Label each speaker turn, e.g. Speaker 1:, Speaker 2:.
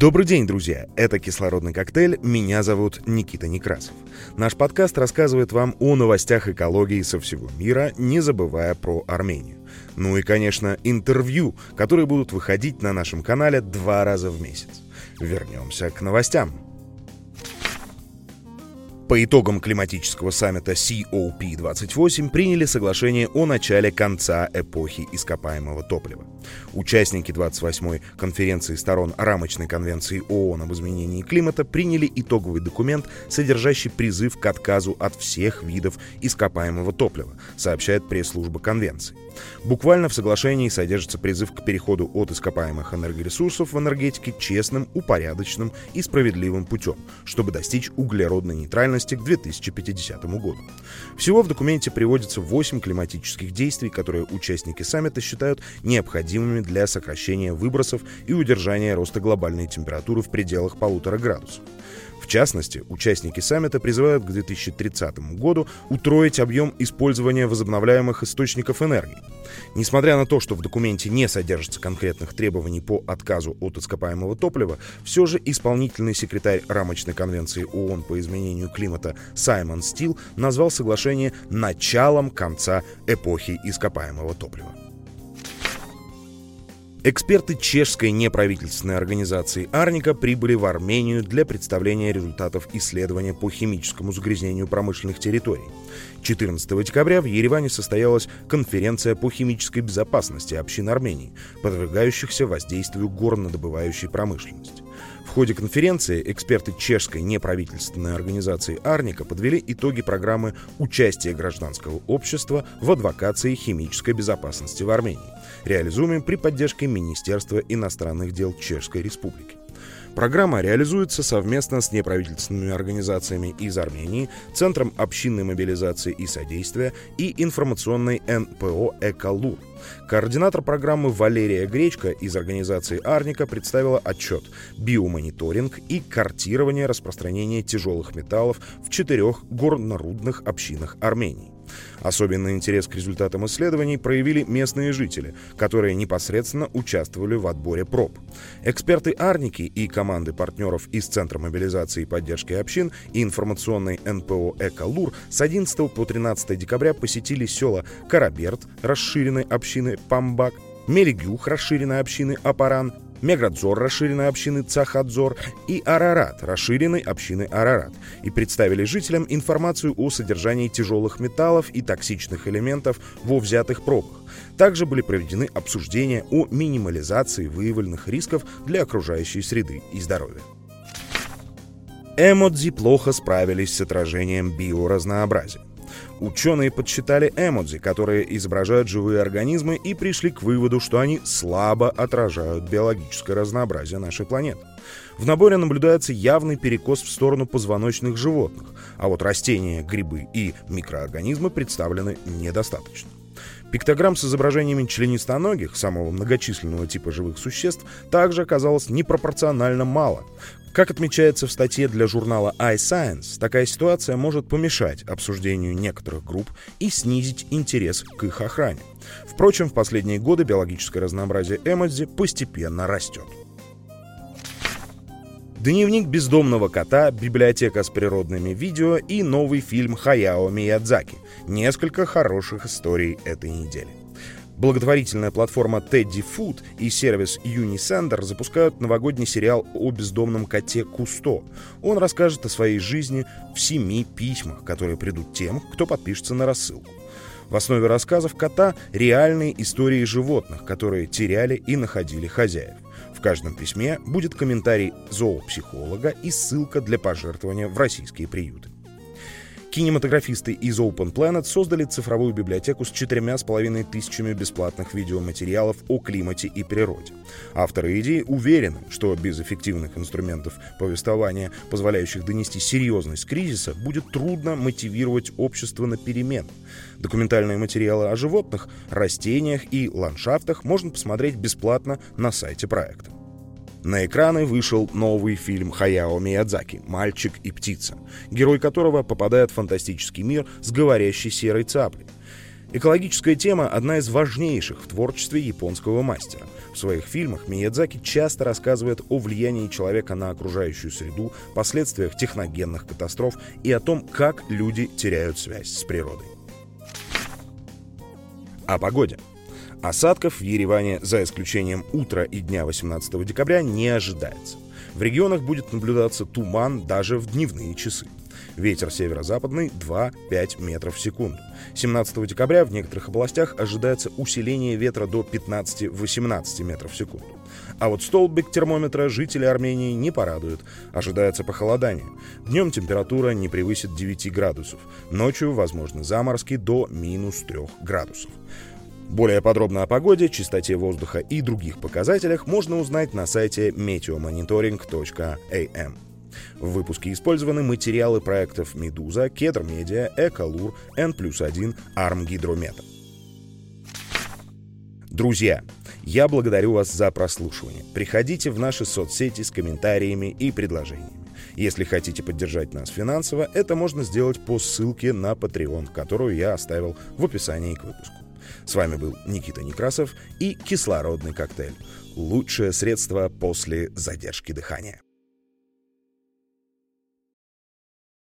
Speaker 1: Добрый день, друзья! Это «Кислородный коктейль», меня зовут Никита Некрасов. Наш подкаст рассказывает вам о новостях экологии со всего мира, не забывая про Армению. Ну и, конечно, интервью, которые будут выходить на нашем канале два раза в месяц. Вернемся к новостям. По итогам климатического саммита COP28 приняли соглашение о начале конца эпохи ископаемого топлива. Участники 28-й конференции сторон рамочной конвенции ООН об изменении климата приняли итоговый документ, содержащий призыв к отказу от всех видов ископаемого топлива, сообщает пресс-служба конвенции. Буквально в соглашении содержится призыв к переходу от ископаемых энергоресурсов в энергетике честным, упорядоченным и справедливым путем, чтобы достичь углеродной нейтральности к 2050 году. Всего в документе приводится 8 климатических действий, которые участники саммита считают необходимыми для сокращения выбросов и удержания роста глобальной температуры в пределах полутора градусов. В частности, участники саммита призывают к 2030 году утроить объем использования возобновляемых источников энергии. Несмотря на то, что в документе не содержится конкретных требований по отказу от ископаемого топлива, все же исполнительный секретарь рамочной конвенции ООН по изменению климата Саймон Стил назвал соглашение началом конца эпохи ископаемого топлива. Эксперты чешской неправительственной организации «Арника» прибыли в Армению для представления результатов исследования по химическому загрязнению промышленных территорий. 14 декабря в Ереване состоялась конференция по химической безопасности общин Армении, подвергающихся воздействию горнодобывающей промышленности. В ходе конференции эксперты чешской неправительственной организации «Арника» подвели итоги программы участия гражданского общества в адвокации химической безопасности в Армении реализуемый при поддержке Министерства иностранных дел Чешской Республики. Программа реализуется совместно с неправительственными организациями из Армении, Центром общинной мобилизации и содействия и информационной НПО «Эколур». Координатор программы Валерия Гречка из организации «Арника» представила отчет «Биомониторинг и картирование распространения тяжелых металлов в четырех горнорудных общинах Армении». Особенный интерес к результатам исследований проявили местные жители, которые непосредственно участвовали в отборе проб. Эксперты Арники и команды партнеров из Центра мобилизации и поддержки общин и информационной НПО «Эколур» с 11 по 13 декабря посетили села Караберт, расширенной общины Памбак, Мелигюх, расширенной общины Апаран, Меградзор расширенной общины Цахадзор и Арарат расширенной общины Арарат и представили жителям информацию о содержании тяжелых металлов и токсичных элементов во взятых пробах. Также были проведены обсуждения о минимализации выявленных рисков для окружающей среды и здоровья. Эмодзи плохо справились с отражением биоразнообразия. Ученые подсчитали эмодзи, которые изображают живые организмы, и пришли к выводу, что они слабо отражают биологическое разнообразие нашей планеты. В наборе наблюдается явный перекос в сторону позвоночных животных, а вот растения, грибы и микроорганизмы представлены недостаточно. Пиктограмм с изображениями членистоногих, самого многочисленного типа живых существ, также оказалось непропорционально мало. Как отмечается в статье для журнала iScience, такая ситуация может помешать обсуждению некоторых групп и снизить интерес к их охране. Впрочем, в последние годы биологическое разнообразие эмодзи постепенно растет. Дневник бездомного кота, библиотека с природными видео и новый фильм Хаяо Миядзаки. Несколько хороших историй этой недели. Благотворительная платформа Teddy Food и сервис Unisender запускают новогодний сериал о бездомном коте Кусто. Он расскажет о своей жизни в семи письмах, которые придут тем, кто подпишется на рассылку. В основе рассказов кота реальные истории животных, которые теряли и находили хозяев. В каждом письме будет комментарий зоопсихолога и ссылка для пожертвования в российские приюты. Кинематографисты из Open Planet создали цифровую библиотеку с четырьмя с половиной тысячами бесплатных видеоматериалов о климате и природе. Авторы идеи уверены, что без эффективных инструментов повествования, позволяющих донести серьезность кризиса, будет трудно мотивировать общество на перемен. Документальные материалы о животных, растениях и ландшафтах можно посмотреть бесплатно на сайте проекта. На экраны вышел новый фильм Хаяо Миядзаки «Мальчик и птица», герой которого попадает в фантастический мир с говорящей серой цаплей. Экологическая тема – одна из важнейших в творчестве японского мастера. В своих фильмах Миядзаки часто рассказывает о влиянии человека на окружающую среду, последствиях техногенных катастроф и о том, как люди теряют связь с природой. О погоде. Осадков в Ереване, за исключением утра и дня 18 декабря, не ожидается. В регионах будет наблюдаться туман даже в дневные часы. Ветер северо-западный 2-5 метров в секунду. 17 декабря в некоторых областях ожидается усиление ветра до 15-18 метров в секунду. А вот столбик термометра жители Армении не порадует. Ожидается похолодание. Днем температура не превысит 9 градусов. Ночью возможны заморозки до минус 3 градусов. Более подробно о погоде, чистоте воздуха и других показателях можно узнать на сайте meteomonitoring.am. В выпуске использованы материалы проектов «Медуза», «Кедр Медиа», «Эколур», «N плюс 1», «Арм Гидромета». Друзья, я благодарю вас за прослушивание. Приходите в наши соцсети с комментариями и предложениями. Если хотите поддержать нас финансово, это можно сделать по ссылке на Patreon, которую я оставил в описании к выпуску. С вами был Никита Некрасов и кислородный коктейль. Лучшее средство после задержки дыхания.